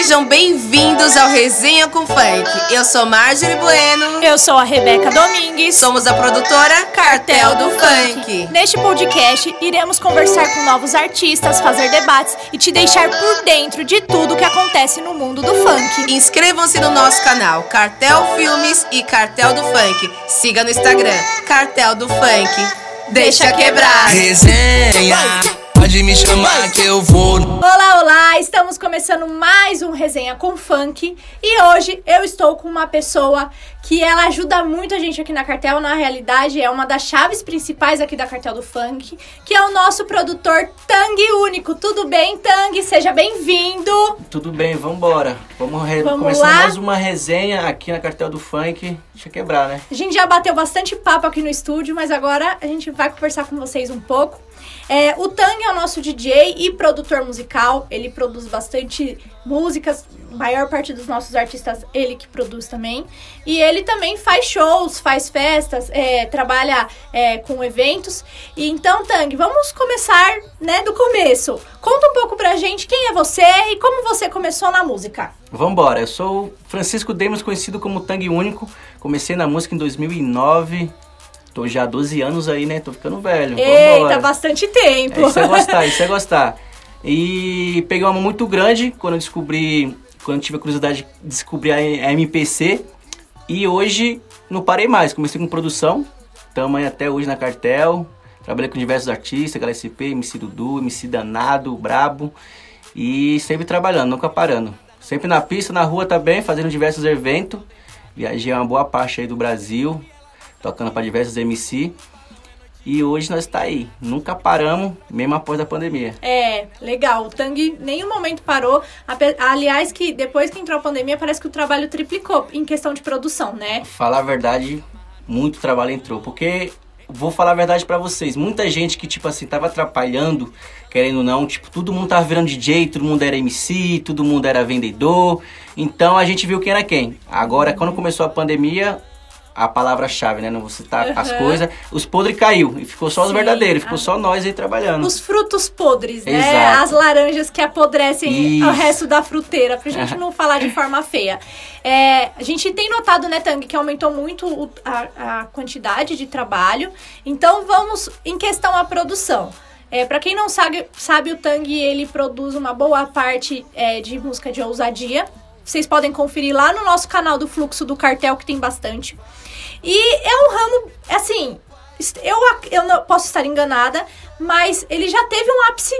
Sejam bem-vindos ao Resenha com Funk. Eu sou Marjorie Bueno. Eu sou a Rebeca Domingues. Somos a produtora Cartel do Funk. Neste podcast, iremos conversar com novos artistas, fazer debates e te deixar por dentro de tudo que acontece no mundo do funk. Inscrevam-se no nosso canal Cartel Filmes e Cartel do Funk. Siga no Instagram Cartel do Funk. Deixa quebrar. Resenha, pode me chamar que eu vou. Olá, olá! Estamos começando mais um Resenha com Funk e hoje eu estou com uma pessoa que ela ajuda muito a gente aqui na Cartel, na realidade é uma das chaves principais aqui da Cartel do Funk, que é o nosso produtor Tang Único. Tudo bem, Tang? Seja bem-vindo! Tudo bem, vambora. Vamos, re- Vamos começar lá? mais uma resenha aqui na Cartel do Funk. Deixa eu quebrar, né? A gente já bateu bastante papo aqui no estúdio, mas agora a gente vai conversar com vocês um pouco. É, o Tang é o nosso DJ e produtor musical. Ele produz bastante músicas. Maior parte dos nossos artistas, ele que produz também. E ele também faz shows, faz festas, é, trabalha é, com eventos. E então, Tang, vamos começar né, do começo. Conta um pouco pra gente quem é você e como você começou na música. Vambora. Eu sou Francisco Demos, conhecido como Tang Único. Comecei na música em 2009. Tô já há 12 anos aí, né? Tô ficando velho. Eita, Vambora. bastante tempo. É, isso é gostar, isso é gostar. E peguei uma mão muito grande quando eu descobri, quando eu tive a curiosidade de descobrir a MPC. E hoje não parei mais, comecei com produção, tamo aí até hoje na cartel. Trabalhei com diversos artistas, HLSP, MC Dudu, MC Danado, Brabo. E sempre trabalhando, nunca parando. Sempre na pista, na rua também, fazendo diversos eventos. Viajei uma boa parte aí do Brasil, tocando para diversos MC. E hoje nós está aí, nunca paramos, mesmo após a pandemia. É, legal. O Tang nenhum momento parou. Aliás, que depois que entrou a pandemia, parece que o trabalho triplicou em questão de produção, né? Falar a verdade, muito trabalho entrou, porque vou falar a verdade pra vocês, muita gente que tipo assim tava atrapalhando, querendo ou não, tipo, todo mundo tava virando DJ, todo mundo era MC, todo mundo era vendedor. Então a gente viu quem era quem. Agora quando começou a pandemia, a palavra-chave, né? Não vou citar as Aham. coisas. Os podres caiu e ficou só os Sim, verdadeiros, ficou a- só nós aí trabalhando. Os frutos podres, né? Exato. As laranjas que apodrecem Isso. o resto da fruteira, pra gente não falar de forma feia. É, a gente tem notado, né, Tang, que aumentou muito o- a, a quantidade de trabalho. Então vamos em questão à produção. É, para quem não sabe, sabe, o Tang ele produz uma boa parte é, de música de ousadia. Vocês podem conferir lá no nosso canal do Fluxo do Cartel, que tem bastante. E é um ramo, assim, eu, eu não posso estar enganada, mas ele já teve um ápice,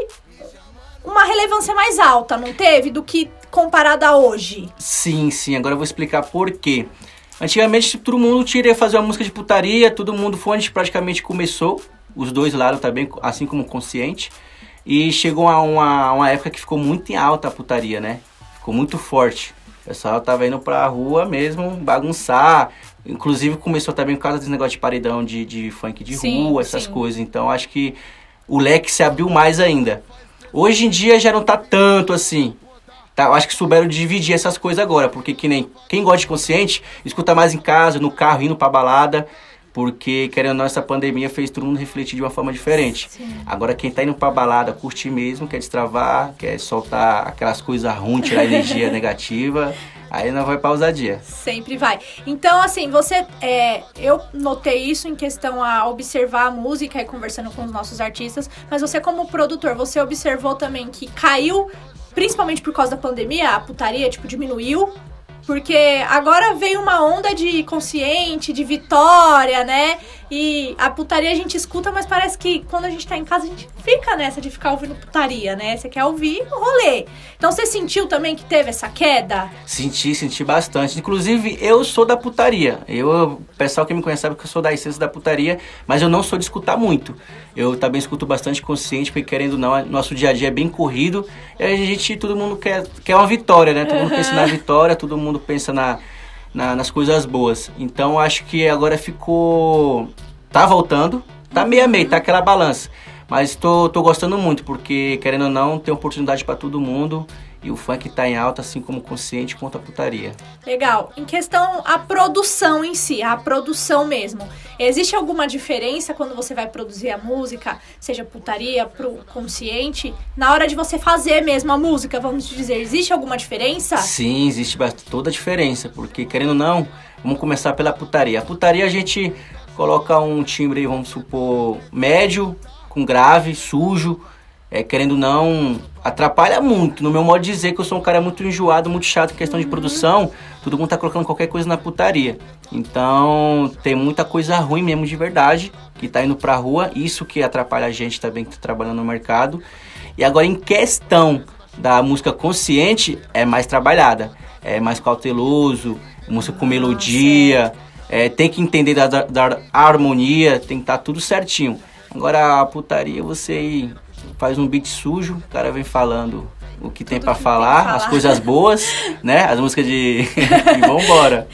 uma relevância mais alta, não teve? Do que comparado a hoje. Sim, sim, agora eu vou explicar por quê. Antigamente todo mundo queria fazer uma música de putaria, todo mundo foi onde praticamente começou, os dois lados também, assim como consciente. E chegou a uma, uma época que ficou muito em alta a putaria, né? Ficou muito forte. O pessoal tava indo pra rua mesmo bagunçar. Inclusive começou também por causa desse negócio de paredão de, de funk de Sim, rua, essas sim. coisas. Então acho que o leque se abriu mais ainda. Hoje em dia já não tá tanto assim. Tá, eu acho que souberam dividir essas coisas agora, porque que nem quem gosta de consciente, escuta mais em casa, no carro, indo pra balada, porque querendo ou não, essa pandemia fez todo mundo refletir de uma forma diferente. Agora quem tá indo pra balada, curte mesmo, quer destravar, quer soltar aquelas coisas ruins, tirar energia negativa, aí não vai pra ousadia. Sempre vai. Então, assim, você. é, eu notei isso em questão a observar a música e conversando com os nossos artistas, mas você, como produtor, você observou também que caiu, principalmente por causa da pandemia, a putaria, tipo, diminuiu. Porque agora veio uma onda de consciente, de vitória, né? E a putaria a gente escuta, mas parece que quando a gente tá em casa a gente fica nessa de ficar ouvindo putaria, né? Você quer ouvir o rolê. Então você sentiu também que teve essa queda? Senti, senti bastante. Inclusive, eu sou da putaria. Eu, o pessoal que me conhece sabe que eu sou da essência da putaria, mas eu não sou de escutar muito. Eu também escuto bastante consciente, porque querendo ou não, nosso dia a dia é bem corrido. E a gente, todo mundo quer, quer uma vitória, né? Todo mundo pensa na vitória, todo mundo pensa na, na- nas coisas boas. Então, acho que agora ficou... Tá voltando, tá meio a meio, tá aquela balança. Mas tô, tô gostando muito, porque querendo ou não, tem oportunidade pra todo mundo. E o funk tá em alta, assim como o consciente quanto a putaria. Legal. Em questão a produção em si, a produção mesmo. Existe alguma diferença quando você vai produzir a música, seja putaria pro consciente, na hora de você fazer mesmo a música, vamos dizer, existe alguma diferença? Sim, existe toda a diferença, porque querendo ou não, vamos começar pela putaria. A putaria a gente coloca um timbre, vamos supor, médio, com grave, sujo, é, querendo ou não, atrapalha muito. No meu modo de dizer que eu sou um cara muito enjoado, muito chato em questão de produção, todo mundo tá colocando qualquer coisa na putaria. Então, tem muita coisa ruim mesmo de verdade, que tá indo pra rua, isso que atrapalha a gente também que tá trabalhando no mercado. E agora, em questão da música consciente, é mais trabalhada, é mais cauteloso, música com melodia, é, tem que entender da, da- da harmonia, tem que estar tudo certinho. Agora, a putaria, você aí faz um beat sujo, o cara vem falando o que tem pra que tem falar, pra as falar. coisas boas, né? As músicas de. e vambora.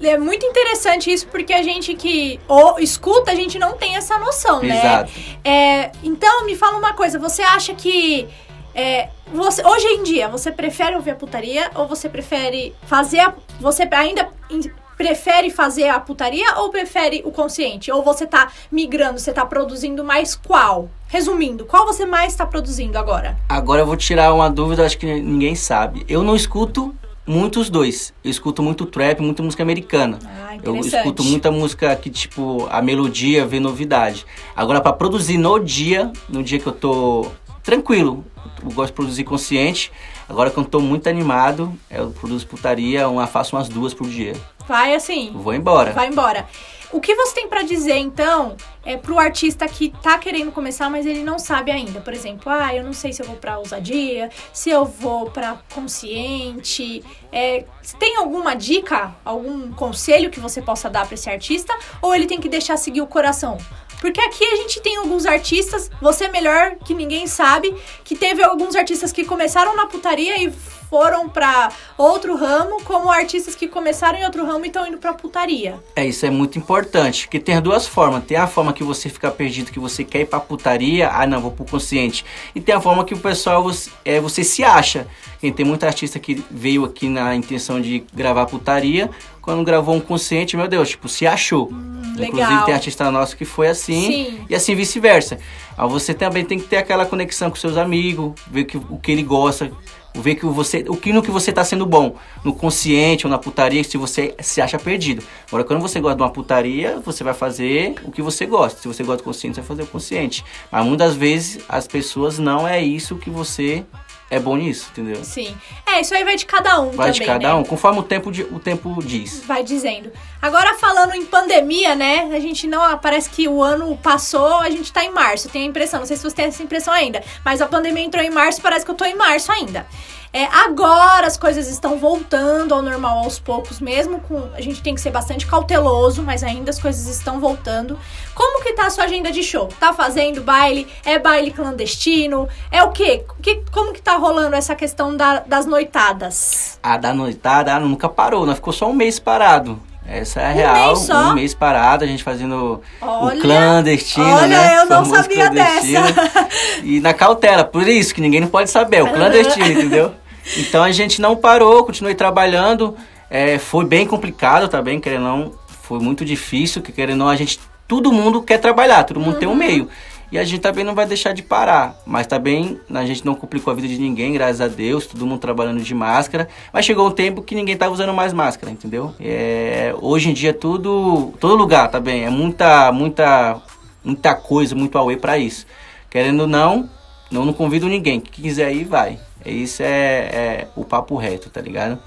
É muito interessante isso porque a gente que ou escuta, a gente não tem essa noção, né? Exato. É, então, me fala uma coisa, você acha que é, você, hoje em dia, você prefere ouvir a putaria ou você prefere fazer a, você ainda in- prefere fazer a putaria ou prefere o consciente? Ou você tá migrando, você tá produzindo mais qual? Resumindo, qual você mais tá produzindo agora? Agora eu vou tirar uma dúvida, acho que ninguém sabe. Eu não escuto muito os dois. Eu escuto muito trap, muita música americana. Ah, Eu escuto muita música que, tipo, a melodia vê novidade. Agora, pra produzir no dia, no dia que eu tô tranquilo, eu gosto de produzir consciente. Agora, quando eu tô muito animado, eu produzo putaria, uma, faço umas duas por dia. Vai assim. Vou embora. Vai embora. O que você tem pra dizer, então, é pro artista que tá querendo começar, mas ele não sabe ainda? Por exemplo, ah, eu não sei se eu vou pra ousadia, se eu vou pra consciente. É, tem alguma dica, algum conselho que você possa dar pra esse artista? Ou ele tem que deixar seguir o coração? Porque aqui a gente tem alguns artistas, você é melhor que ninguém sabe, que teve alguns artistas que começaram na putaria e foram pra outro ramo, como artistas que começaram em outro ramo e estão indo pra putaria. É, isso é muito importante, porque tem as duas formas. Tem a forma que você fica perdido, que você quer ir pra putaria, ah não, vou pro consciente. E tem a forma que o pessoal, você, é, você se acha. E tem muita artista que veio aqui na intenção de gravar putaria, quando gravou um consciente, meu Deus, tipo, se achou. Inclusive legal. tem artista nosso que foi assim, Sim. e assim vice-versa. Aí você também tem que ter aquela conexão com seus amigos, ver que, o que ele gosta, ver que você, o que no que você tá sendo bom, no consciente ou na putaria, se você se acha perdido. Agora, quando você gosta de uma putaria, você vai fazer o que você gosta. Se você gosta do consciente, você vai fazer o consciente. Mas muitas vezes as pessoas não é isso que você é bom nisso, entendeu? Sim. É, isso aí vai de cada um Vai também, de cada né? um, conforme o tempo, de- o tempo diz. Vai dizendo. Agora falando em pandemia, né? A gente não. Parece que o ano passou, a gente tá em março. Tenho a impressão, não sei se você tem essa impressão ainda. Mas a pandemia entrou em março, parece que eu tô em março ainda. É, agora as coisas estão voltando ao normal aos poucos, mesmo com. A gente tem que ser bastante cauteloso, mas ainda as coisas estão voltando. Como que tá a sua agenda de show? Tá fazendo baile? É baile clandestino? É o quê? Que, como que tá rolando essa questão da- das noitadas? A da noitada nunca parou, nós ficou só um mês parado. Essa é a Um real, mês um mês parado, a gente fazendo Olha, o clandestino, olha, né? eu não Famoso sabia dessa. E na cautela, por isso que ninguém não pode saber, é o clandestino, entendeu? Então a gente não parou, continuei trabalhando. É, foi bem complicado também, querendo ou não, foi muito difícil, que querendo não, a gente. Todo mundo quer trabalhar, todo mundo tem um meio. E a gente também não vai deixar de parar. Mas também a gente não complicou a vida de ninguém, graças a Deus, todo mundo trabalhando de máscara. Mas chegou um tempo que ninguém tava usando mais máscara, entendeu? É, hoje em dia tudo. Todo lugar também. É muita, muita, muita coisa, muito away pra isso. Querendo ou não, eu não convido ninguém. Quem quiser ir, vai. Isso é, é o papo reto, tá ligado?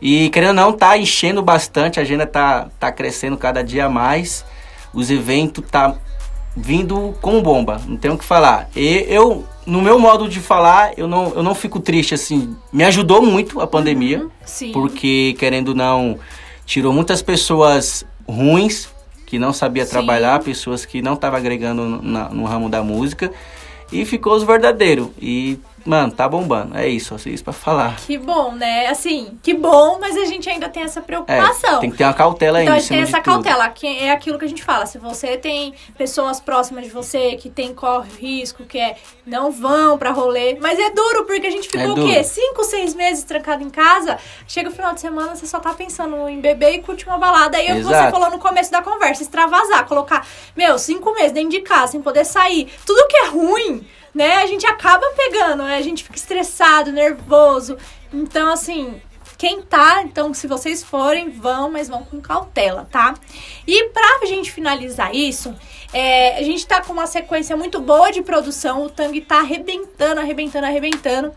E querendo ou não, tá enchendo bastante, a agenda tá, tá crescendo cada dia mais. Os eventos tá vindo com bomba, não tenho o que falar. E eu, no meu modo de falar, eu não, eu não fico triste assim. Me ajudou muito a pandemia, Sim. porque querendo ou não, tirou muitas pessoas ruins que não sabia Sim. trabalhar, pessoas que não estavam agregando na- no ramo da música. E ficou os verdadeiros. E mano, tá bombando. É isso, é isso pra falar. Que bom, né? Assim, que bom, mas a gente ainda tem essa preocupação. É, tem que ter uma cautela ainda. Então a gente tem essa de tudo. cautela, que é aquilo que a gente fala. Se você tem pessoas próximas de você que tem corre risco, que é não vão pra rolê, mas é duro porque a gente ficou É o quê? Cinco, seis meses trancado em casa. Chega o final de semana, você só tá pensando em beber e curtir uma balada. Aí é o que você Exato. falou no começo da conversa, extravasar, colocar, meu, cinco meses dentro de casa sem poder sair. Tudo que é ruim, né? A gente acaba pegando, né? A gente fica estressado, nervoso. Então, assim, quem tá, então, se vocês forem, vão, mas vão com cautela, tá? E pra gente finalizar isso, é, a gente tá com uma sequência muito boa de produção. O Tang tá arrebentando, arrebentando, arrebentando.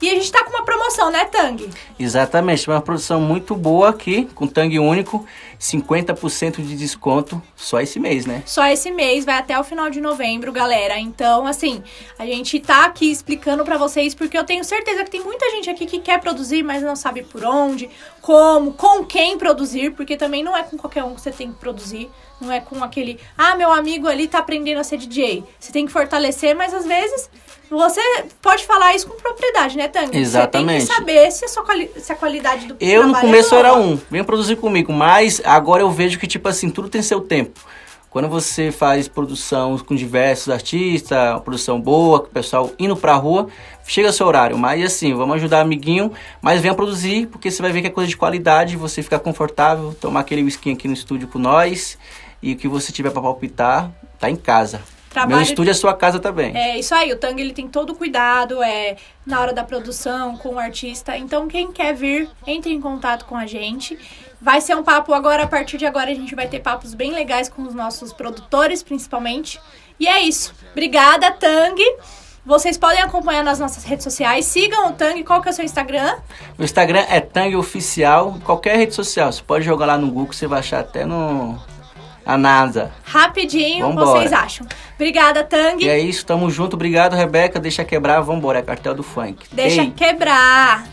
E a gente tá com uma promoção, né, Tang? Exatamente, uma produção muito boa aqui, com tangue único, 50% de desconto só esse mês, né? Só esse mês, vai até o final de novembro, galera. Então, assim, a gente tá aqui explicando pra vocês porque eu tenho certeza que tem muita gente aqui que quer produzir, mas não sabe por onde, como, com quem produzir, porque também não é com qualquer um que você tem que produzir. Não é com aquele, ah, meu amigo ali tá aprendendo a ser DJ. Você tem que fortalecer, mas às vezes você pode falar isso com propriedade, né, Tang? Exatamente. Você tem que saber se a, sua quali- se a qualidade do Eu no é começo boa. era um, vem produzir comigo, mas agora eu vejo que, tipo assim, tudo tem seu tempo. Quando você faz produção com diversos artistas, produção boa, com o pessoal indo pra rua, chega seu horário. Mas assim, vamos ajudar amiguinho, mas venha produzir, porque você vai ver que é coisa de qualidade, você ficar confortável, tomar aquele whisky aqui no estúdio com nós, e o que você tiver pra palpitar, tá em casa. Trabalho Meu estúdio é sua casa também. É isso aí, o Tang ele tem todo o cuidado é, na hora da produção com o artista. Então, quem quer vir, entre em contato com a gente. Vai ser um papo agora, a partir de agora a gente vai ter papos bem legais com os nossos produtores, principalmente. E é isso. Obrigada, Tang. Vocês podem acompanhar nas nossas redes sociais. Sigam o Tang. Qual que é o seu Instagram? O Instagram é Tang Oficial, qualquer rede social. Você pode jogar lá no Google, você vai achar até no a NASA. Rapidinho, Vambora. vocês acham. Obrigada, Tang. E é isso, tamo junto. Obrigado, Rebeca. Deixa quebrar, vambora. É cartel do funk. Deixa Ei. quebrar.